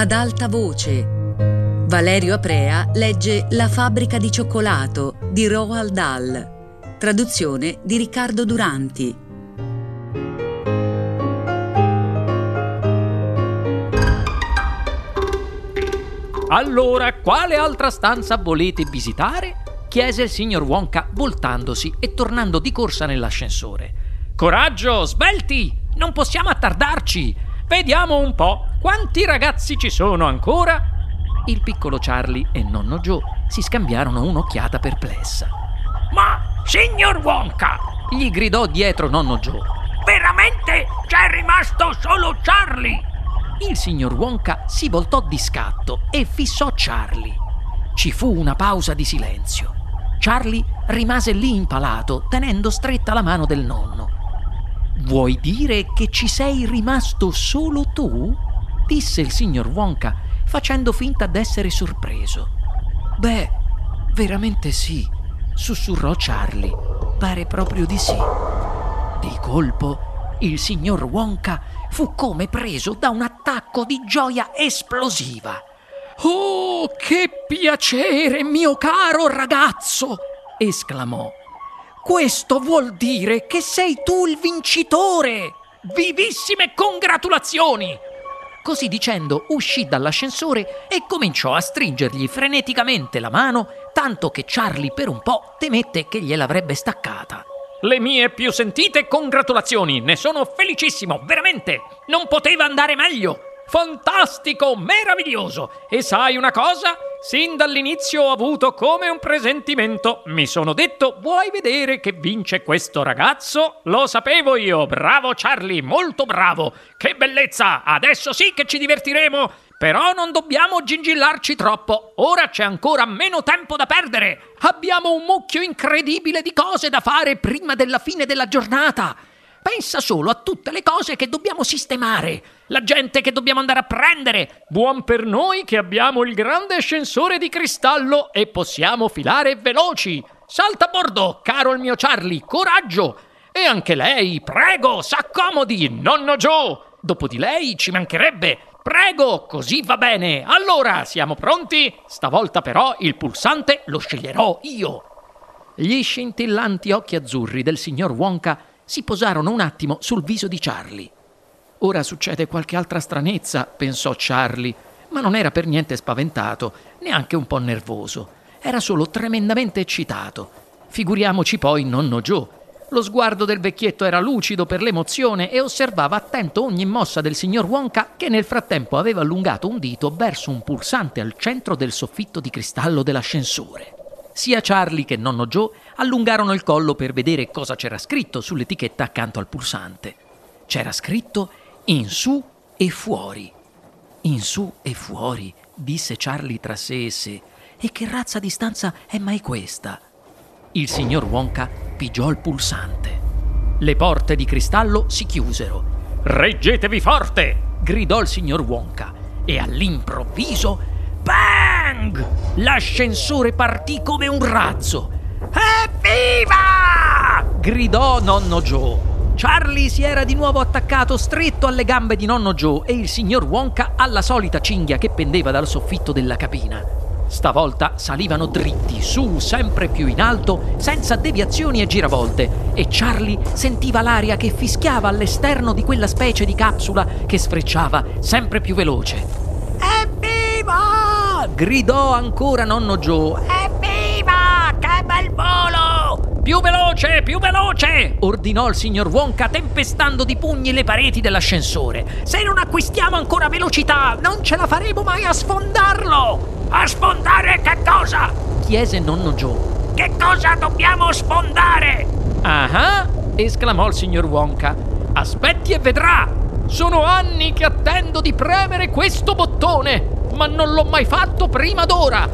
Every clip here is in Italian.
ad alta voce. Valerio Aprea legge La fabbrica di cioccolato di Roald Dahl. Traduzione di Riccardo Duranti. Allora, quale altra stanza volete visitare? chiese il signor Wonka voltandosi e tornando di corsa nell'ascensore. Coraggio, svelti! Non possiamo attardarci! Vediamo un po', quanti ragazzi ci sono ancora? Il piccolo Charlie e nonno Joe si scambiarono un'occhiata perplessa. Ma, signor Wonka! gli gridò dietro nonno Joe. Veramente c'è rimasto solo Charlie! Il signor Wonka si voltò di scatto e fissò Charlie. Ci fu una pausa di silenzio. Charlie rimase lì impalato, tenendo stretta la mano del nonno. Vuoi dire che ci sei rimasto solo tu? disse il signor Wonka, facendo finta d'essere sorpreso. Beh, veramente sì, sussurrò Charlie. Pare proprio di sì. Di colpo il signor Wonka fu come preso da un attacco di gioia esplosiva. Oh, che piacere, mio caro ragazzo! esclamò. Questo vuol dire che sei tu il vincitore! Vivissime congratulazioni! Così dicendo uscì dall'ascensore e cominciò a stringergli freneticamente la mano, tanto che Charlie per un po' temette che gliel'avrebbe staccata. Le mie più sentite congratulazioni, ne sono felicissimo, veramente! Non poteva andare meglio! Fantastico, meraviglioso! E sai una cosa? Sin dall'inizio ho avuto come un presentimento. Mi sono detto, vuoi vedere che vince questo ragazzo? Lo sapevo io, bravo Charlie, molto bravo. Che bellezza! Adesso sì che ci divertiremo! Però non dobbiamo gingillarci troppo. Ora c'è ancora meno tempo da perdere. Abbiamo un mucchio incredibile di cose da fare prima della fine della giornata. Pensa solo a tutte le cose che dobbiamo sistemare, la gente che dobbiamo andare a prendere. Buon per noi che abbiamo il grande ascensore di cristallo e possiamo filare veloci. Salta a bordo, caro il mio Charlie, coraggio! E anche lei, prego, s'accomodi, nonno Joe! Dopo di lei ci mancherebbe. Prego, così va bene. Allora, siamo pronti? Stavolta però il pulsante lo sceglierò io. Gli scintillanti occhi azzurri del signor Wonka si posarono un attimo sul viso di Charlie. Ora succede qualche altra stranezza, pensò Charlie, ma non era per niente spaventato, neanche un po' nervoso. Era solo tremendamente eccitato. Figuriamoci poi nonno Joe lo sguardo del vecchietto era lucido per l'emozione e osservava attento ogni mossa del signor Wonka che nel frattempo aveva allungato un dito verso un pulsante al centro del soffitto di cristallo dell'ascensore. Sia Charlie che nonno Joe allungarono il collo per vedere cosa c'era scritto sull'etichetta accanto al pulsante. C'era scritto in su e fuori. In su e fuori, disse Charlie tra sé e sé. E che razza di stanza è mai questa? Il signor Wonka pigiò il pulsante. Le porte di cristallo si chiusero. Reggetevi forte! gridò il signor Wonka. E all'improvviso, bang! L'ascensore partì come un razzo. Evviva! gridò nonno Joe. Charlie si era di nuovo attaccato stretto alle gambe di nonno Joe e il signor Wonka alla solita cinghia che pendeva dal soffitto della cabina. Stavolta salivano dritti, su, sempre più in alto, senza deviazioni e giravolte, e Charlie sentiva l'aria che fischiava all'esterno di quella specie di capsula che sfrecciava sempre più veloce. Gridò ancora nonno Joe. Evviva! Che bel volo! Più veloce, più veloce! ordinò il signor Wonka tempestando di pugni le pareti dell'ascensore. Se non acquistiamo ancora velocità, non ce la faremo mai a sfondarlo! A sfondare che cosa? chiese nonno Joe. Che cosa dobbiamo sfondare? Ah, esclamò il signor Wonka. Aspetti e vedrà! Sono anni che attendo di premere questo bottone, ma non l'ho mai fatto prima d'ora.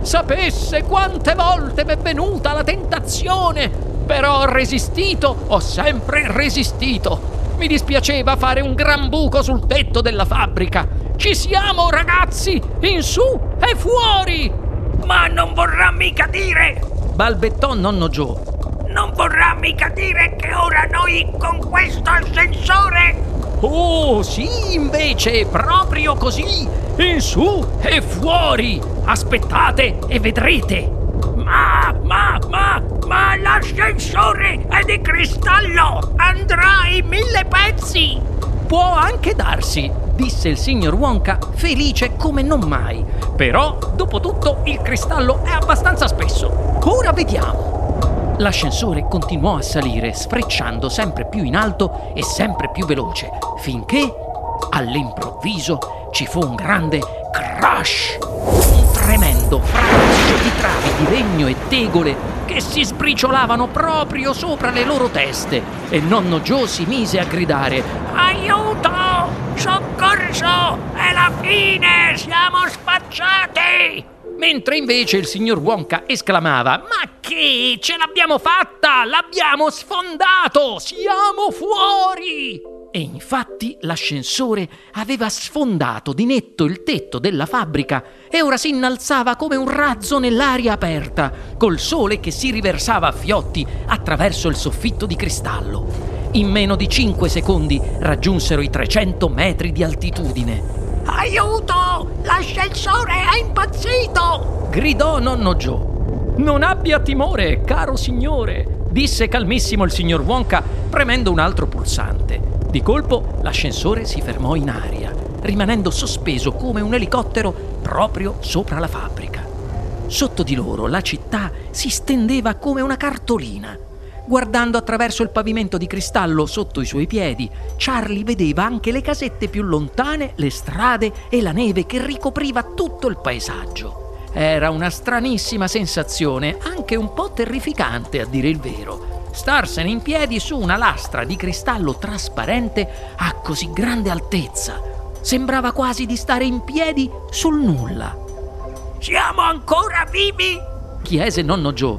Sapesse quante volte mi è venuta la tentazione, però ho resistito, ho sempre resistito. Mi dispiaceva fare un gran buco sul tetto della fabbrica, ci siamo, ragazzi! In su e fuori! Ma non vorrà mica dire! balbettò nonno Joe. Non vorrà mica dire che ora noi con questo ascensore Oh, sì, invece, proprio così. In su e fuori. Aspettate e vedrete. Ma, ma, ma, ma l'ascensore è di cristallo! Andrà in mille pezzi! Può anche darsi, disse il signor Wonka, felice come non mai. Però, dopo tutto, il cristallo è abbastanza spesso. Ora vediamo. L'ascensore continuò a salire, sfrecciando sempre più in alto e sempre più veloce, finché, all'improvviso, ci fu un grande crash. Un tremendo fracasso di travi di legno e tegole che si sbriciolavano proprio sopra le loro teste e nonno Joe si mise a gridare Aiuto! Soccorso! È la fine! Siamo spacciati! Mentre invece il signor Wonka esclamava Ma che? Ce l'abbiamo fatta! L'abbiamo sfondato! Siamo fuori! E infatti l'ascensore aveva sfondato di netto il tetto della fabbrica e ora si innalzava come un razzo nell'aria aperta, col sole che si riversava a fiotti attraverso il soffitto di cristallo. In meno di 5 secondi raggiunsero i 300 metri di altitudine. Aiuto! L'ascensore è impazzito! gridò nonno Joe. Non abbia timore, caro signore, disse calmissimo il signor Wonka premendo un altro pulsante. Di colpo l'ascensore si fermò in aria, rimanendo sospeso come un elicottero proprio sopra la fabbrica. Sotto di loro la città si stendeva come una cartolina. Guardando attraverso il pavimento di cristallo sotto i suoi piedi, Charlie vedeva anche le casette più lontane, le strade e la neve che ricopriva tutto il paesaggio. Era una stranissima sensazione, anche un po' terrificante a dire il vero starsene in piedi su una lastra di cristallo trasparente a così grande altezza. Sembrava quasi di stare in piedi sul nulla. Siamo ancora vivi? chiese nonno Joe.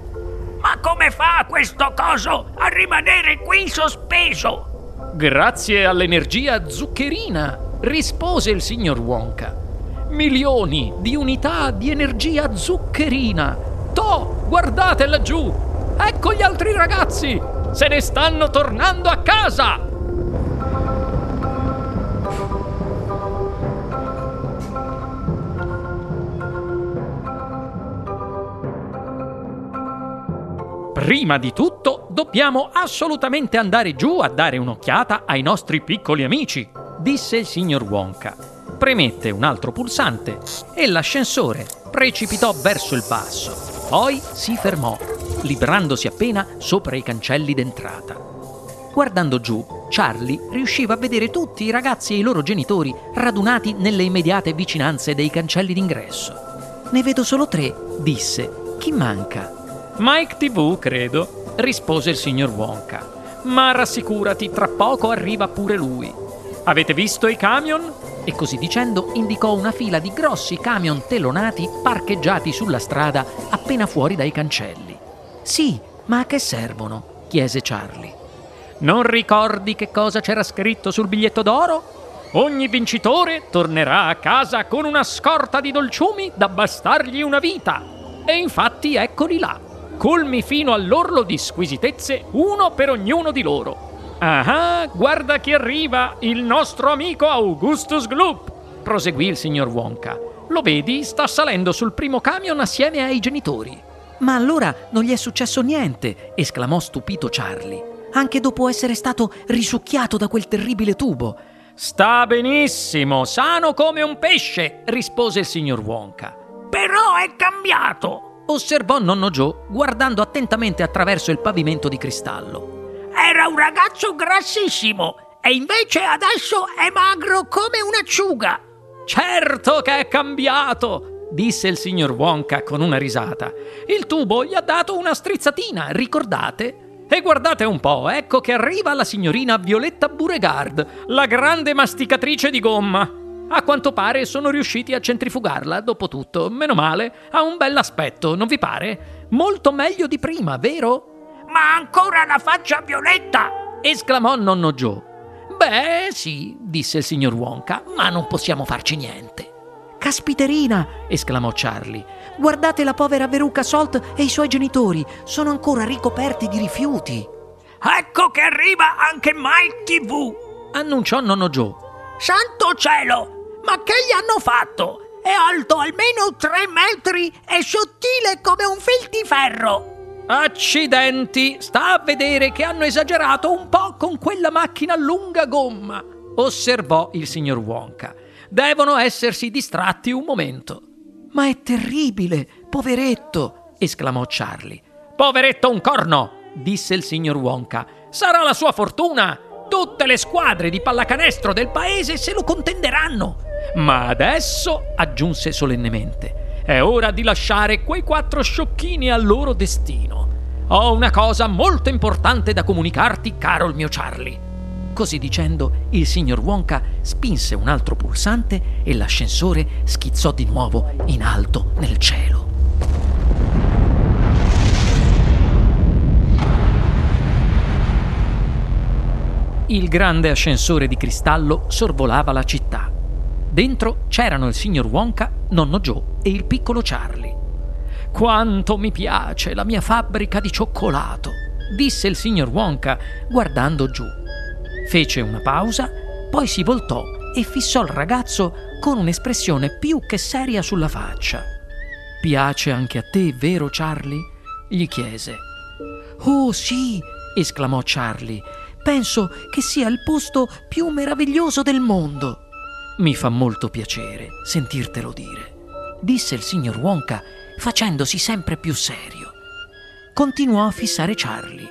Ma come fa questo coso a rimanere qui sospeso? Grazie all'energia zuccherina, rispose il signor Wonka. Milioni di unità di energia zuccherina. To, guardate laggiù! Ecco gli altri ragazzi! Se ne stanno tornando a casa! Prima di tutto dobbiamo assolutamente andare giù a dare un'occhiata ai nostri piccoli amici, disse il signor Wonka. Premette un altro pulsante e l'ascensore precipitò verso il basso. Poi si fermò librandosi appena sopra i cancelli d'entrata. Guardando giù, Charlie riusciva a vedere tutti i ragazzi e i loro genitori radunati nelle immediate vicinanze dei cancelli d'ingresso. Ne vedo solo tre, disse. Chi manca? Mike TV, credo, rispose il signor Wonka. Ma rassicurati, tra poco arriva pure lui. Avete visto i camion? E così dicendo indicò una fila di grossi camion telonati parcheggiati sulla strada appena fuori dai cancelli. Sì, ma a che servono? chiese Charlie. Non ricordi che cosa c'era scritto sul biglietto d'oro? Ogni vincitore tornerà a casa con una scorta di dolciumi da bastargli una vita. E infatti eccoli là, colmi fino all'orlo di squisitezze, uno per ognuno di loro. Ah, guarda chi arriva, il nostro amico Augustus Gloop, proseguì il signor Wonka. Lo vedi, sta salendo sul primo camion assieme ai genitori. Ma allora non gli è successo niente, esclamò stupito Charlie, anche dopo essere stato risucchiato da quel terribile tubo. Sta benissimo, sano come un pesce, rispose il signor Wonka. Però è cambiato, osservò nonno Joe, guardando attentamente attraverso il pavimento di cristallo. Era un ragazzo grassissimo e invece adesso è magro come un'acciuga. Certo che è cambiato, disse il signor Wonka con una risata. Il tubo gli ha dato una strizzatina, ricordate? E guardate un po', ecco che arriva la signorina Violetta Beauregard, la grande masticatrice di gomma. A quanto pare sono riusciti a centrifugarla, dopo tutto. Meno male, ha un bell'aspetto, non vi pare? Molto meglio di prima, vero? Ma ancora la faccia violetta! esclamò nonno Joe. Beh, sì, disse il signor Wonka, ma non possiamo farci niente. Caspiterina! esclamò Charlie. Guardate la povera Veruca Salt e i suoi genitori. Sono ancora ricoperti di rifiuti. Ecco che arriva anche Mike TV! annunciò nonno Joe. Santo cielo! Ma che gli hanno fatto? È alto almeno tre metri e sottile come un fil di ferro. Accidenti, sta a vedere che hanno esagerato un po' con quella macchina a lunga gomma, osservò il signor Wonka. Devono essersi distratti un momento. Ma è terribile, poveretto, esclamò Charlie. Poveretto un corno, disse il signor Wonka. Sarà la sua fortuna. Tutte le squadre di pallacanestro del paese se lo contenderanno. Ma adesso, aggiunse solennemente, è ora di lasciare quei quattro sciocchini al loro destino. Ho una cosa molto importante da comunicarti, caro il mio Charlie. Così dicendo, il signor Wonka spinse un altro pulsante e l'ascensore schizzò di nuovo in alto nel cielo. Il grande ascensore di cristallo sorvolava la città. Dentro c'erano il signor Wonka, nonno Joe e il piccolo Charlie. Quanto mi piace la mia fabbrica di cioccolato, disse il signor Wonka guardando giù. Fece una pausa, poi si voltò e fissò il ragazzo con un'espressione più che seria sulla faccia. Piace anche a te, vero Charlie? gli chiese. Oh sì, esclamò Charlie. Penso che sia il posto più meraviglioso del mondo. Mi fa molto piacere sentirtelo dire, disse il signor Wonka facendosi sempre più serio. Continuò a fissare Charlie.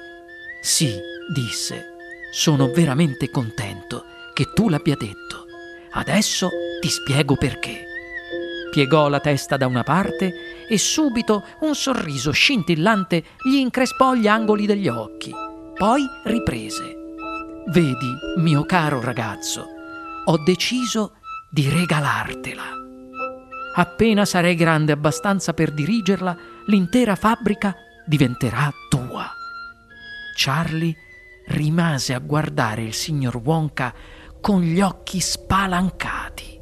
Sì, disse, sono veramente contento che tu l'abbia detto. Adesso ti spiego perché. Piegò la testa da una parte e subito un sorriso scintillante gli increspò gli angoli degli occhi. Poi riprese. Vedi, mio caro ragazzo, ho deciso di regalartela. Appena sarai grande abbastanza per dirigerla, l'intera fabbrica diventerà tua. Charlie rimase a guardare il signor Wonka con gli occhi spalancati.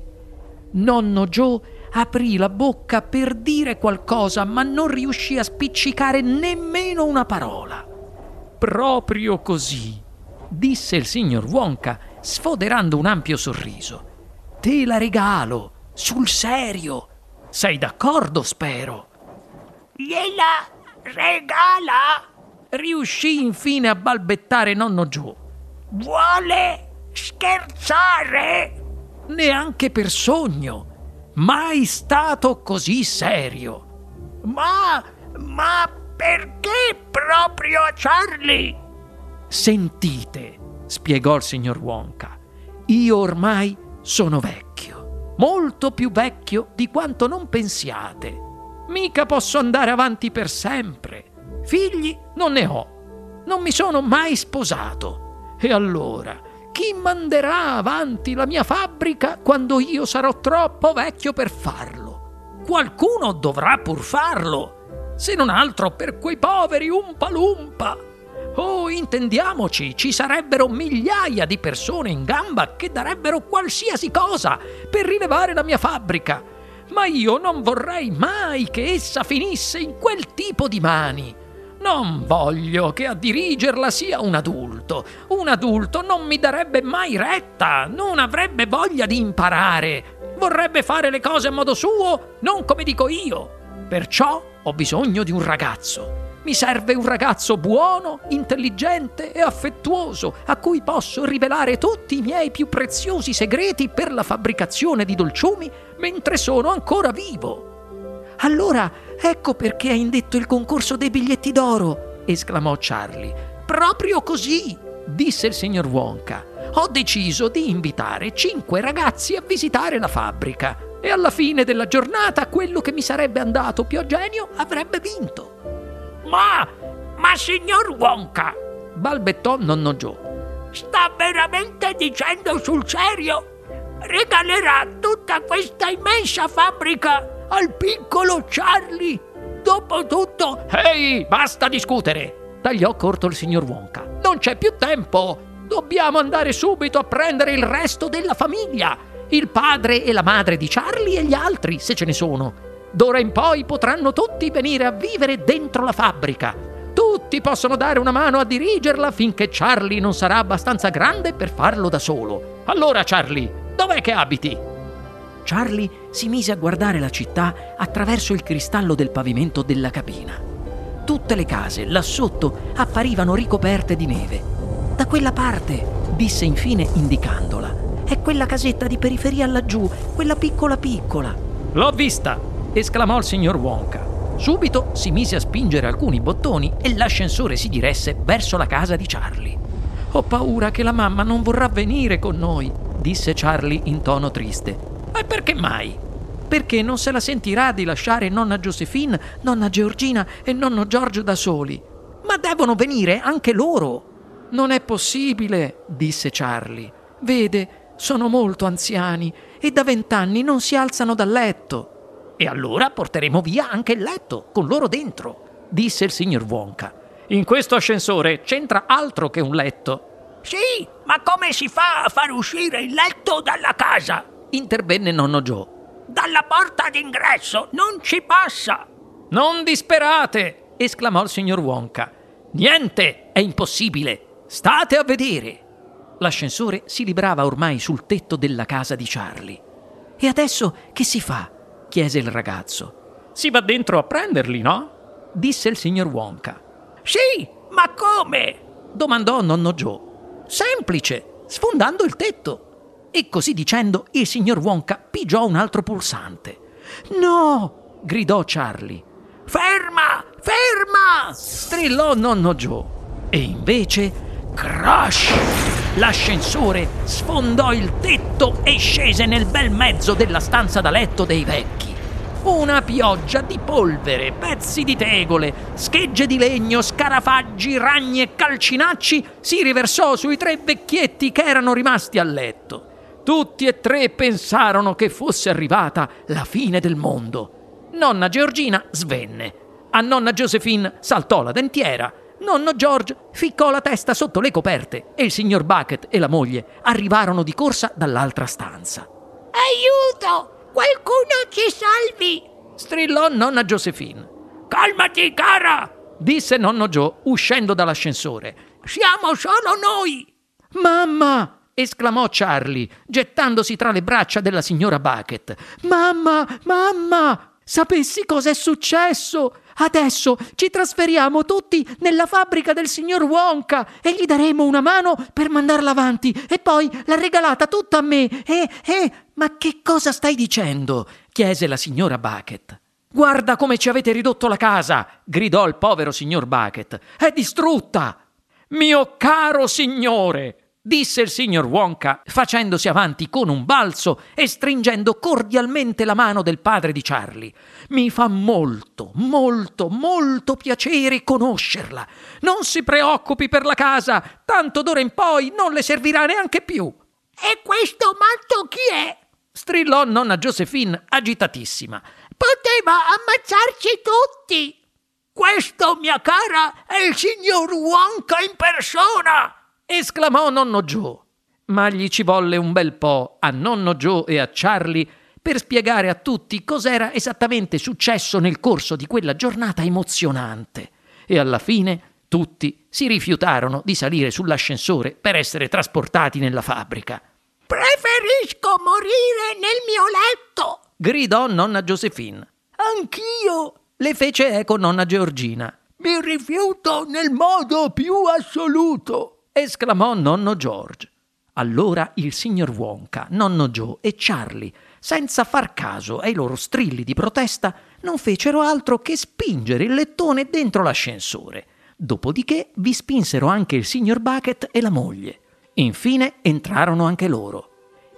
Nonno Joe aprì la bocca per dire qualcosa, ma non riuscì a spiccicare nemmeno una parola. Proprio così, disse il signor Wonka, sfoderando un ampio sorriso. Te la regalo, sul serio. Sei d'accordo, spero? Gliela regala? Riuscì infine a balbettare nonno Joe. Vuole scherzare? Neanche per sogno. Mai stato così serio. Ma, ma perché proprio Charlie? Sentite, spiegò il signor Wonka, io ormai sono vecchio, molto più vecchio di quanto non pensiate. Mica posso andare avanti per sempre. Figli non ne ho. Non mi sono mai sposato. E allora, chi manderà avanti la mia fabbrica quando io sarò troppo vecchio per farlo? Qualcuno dovrà pur farlo, se non altro per quei poveri Umpalumpa. Oh, intendiamoci, ci sarebbero migliaia di persone in gamba che darebbero qualsiasi cosa per rilevare la mia fabbrica. Ma io non vorrei mai che essa finisse in quel tipo di mani. Non voglio che a dirigerla sia un adulto. Un adulto non mi darebbe mai retta, non avrebbe voglia di imparare. Vorrebbe fare le cose a modo suo, non come dico io. Perciò ho bisogno di un ragazzo. Mi serve un ragazzo buono, intelligente e affettuoso, a cui posso rivelare tutti i miei più preziosi segreti per la fabbricazione di dolciumi mentre sono ancora vivo. Allora ecco perché hai indetto il concorso dei biglietti d'oro, esclamò Charlie. Proprio così, disse il signor Wonka. Ho deciso di invitare cinque ragazzi a visitare la fabbrica e alla fine della giornata quello che mi sarebbe andato più a genio avrebbe vinto. Ma, ma signor Wonka, balbettò nonno Joe. Sta veramente dicendo sul serio? Regalerà tutta questa immensa fabbrica al piccolo Charlie. Dopotutto... Ehi, basta discutere! Tagliò corto il signor Wonka. Non c'è più tempo! Dobbiamo andare subito a prendere il resto della famiglia! Il padre e la madre di Charlie e gli altri, se ce ne sono. D'ora in poi potranno tutti venire a vivere dentro la fabbrica. Tutti possono dare una mano a dirigerla finché Charlie non sarà abbastanza grande per farlo da solo. Allora, Charlie, dov'è che abiti? Charlie si mise a guardare la città attraverso il cristallo del pavimento della cabina. Tutte le case là sotto apparivano ricoperte di neve. Da quella parte, disse infine indicandola. È quella casetta di periferia laggiù, quella piccola piccola. L'ho vista! esclamò il signor Wonka. Subito si mise a spingere alcuni bottoni e l'ascensore si diresse verso la casa di Charlie. Ho paura che la mamma non vorrà venire con noi, disse Charlie in tono triste. Perché mai? Perché non se la sentirà di lasciare nonna Josephine, nonna Georgina e nonno Giorgio da soli. Ma devono venire anche loro. Non è possibile, disse Charlie. Vede, sono molto anziani e da vent'anni non si alzano dal letto. E allora porteremo via anche il letto, con loro dentro, disse il signor Wonka. In questo ascensore c'entra altro che un letto. Sì, ma come si fa a far uscire il letto dalla casa? Intervenne nonno Joe. Dalla porta d'ingresso non ci passa. Non disperate, esclamò il signor Wonka. Niente è impossibile. State a vedere. L'ascensore si librava ormai sul tetto della casa di Charlie. E adesso che si fa? chiese il ragazzo. Si va dentro a prenderli, no? disse il signor Wonka. Sì, ma come? domandò nonno Joe. Semplice, sfondando il tetto. E così dicendo, il signor Wonka pigiò un altro pulsante. No! gridò Charlie. Ferma! Ferma! strillò nonno Joe. E invece, crash! L'ascensore sfondò il tetto e scese nel bel mezzo della stanza da letto dei vecchi. Una pioggia di polvere, pezzi di tegole, schegge di legno, scarafaggi, ragni e calcinacci si riversò sui tre vecchietti che erano rimasti a letto. Tutti e tre pensarono che fosse arrivata la fine del mondo. Nonna Georgina svenne. A nonna Josephine saltò la dentiera. Nonno George ficcò la testa sotto le coperte e il signor Bucket e la moglie arrivarono di corsa dall'altra stanza. Aiuto! Qualcuno ci salvi! strillò nonna Josephine. Calmati, cara! disse nonno Joe uscendo dall'ascensore. Siamo solo noi! Mamma! Esclamò Charlie, gettandosi tra le braccia della signora Bucket. Mamma, mamma! Sapessi cosa è successo? Adesso ci trasferiamo tutti nella fabbrica del signor Wonka e gli daremo una mano per mandarla avanti e poi l'ha regalata tutta a me. E, e, ma che cosa stai dicendo? chiese la signora Bucket. Guarda come ci avete ridotto la casa! gridò il povero signor Bucket. È distrutta! Mio caro signore! Disse il signor Wonka, facendosi avanti con un balzo e stringendo cordialmente la mano del padre di Charlie. Mi fa molto, molto, molto piacere conoscerla. Non si preoccupi per la casa, tanto d'ora in poi non le servirà neanche più. E questo matto chi è? strillò nonna Josephine agitatissima. Poteva ammazzarci tutti. Questo, mia cara, è il signor Wonka in persona esclamò nonno Joe. Ma gli ci volle un bel po' a nonno Joe e a Charlie per spiegare a tutti cos'era esattamente successo nel corso di quella giornata emozionante. E alla fine tutti si rifiutarono di salire sull'ascensore per essere trasportati nella fabbrica. Preferisco morire nel mio letto! gridò nonna Josephine. Anch'io! le fece eco nonna Georgina. Mi rifiuto nel modo più assoluto esclamò nonno George. Allora il signor Wonka, nonno Joe e Charlie, senza far caso ai loro strilli di protesta, non fecero altro che spingere il lettone dentro l'ascensore. Dopodiché vi spinsero anche il signor Bucket e la moglie. Infine entrarono anche loro.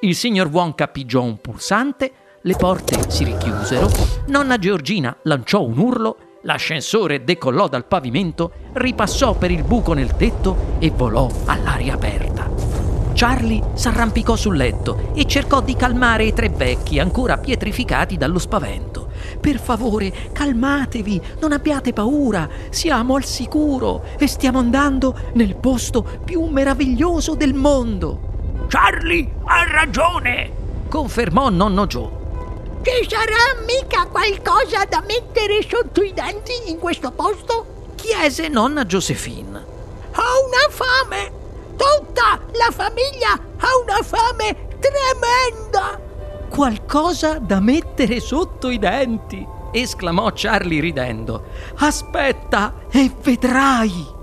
Il signor Wonka pigiò un pulsante, le porte si richiusero, nonna Georgina lanciò un urlo L'ascensore decollò dal pavimento, ripassò per il buco nel tetto e volò all'aria aperta. Charlie s'arrampicò sul letto e cercò di calmare i tre vecchi ancora pietrificati dallo spavento. Per favore, calmatevi, non abbiate paura, siamo al sicuro e stiamo andando nel posto più meraviglioso del mondo. Charlie ha ragione, confermò nonno Joe. Ci sarà mica qualcosa da mettere sotto i denti in questo posto? chiese nonna Josephine. Ho una fame! Tutta la famiglia ha una fame tremenda! Qualcosa da mettere sotto i denti! esclamò Charlie ridendo. Aspetta e vedrai!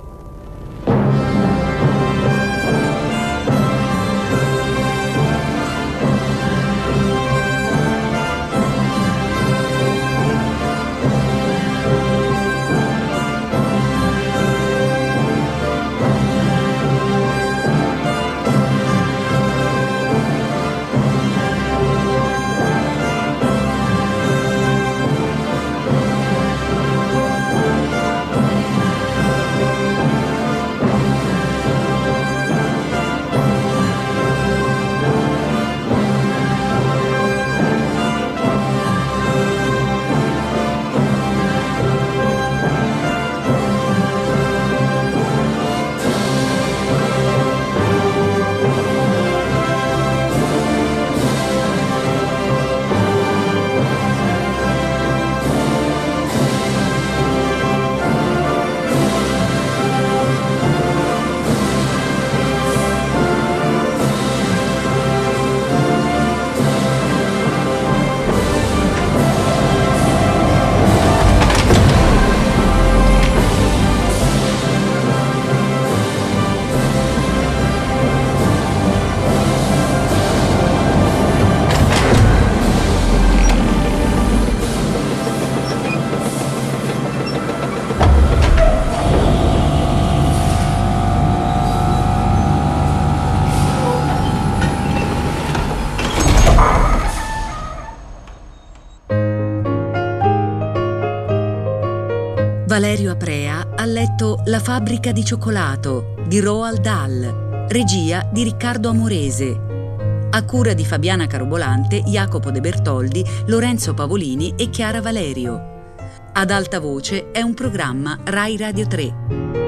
Valerio Aprea ha letto La fabbrica di cioccolato di Roald Dahl, regia di Riccardo Amorese. A cura di Fabiana Carobolante, Jacopo De Bertoldi, Lorenzo Pavolini e Chiara Valerio. Ad alta voce è un programma Rai Radio 3.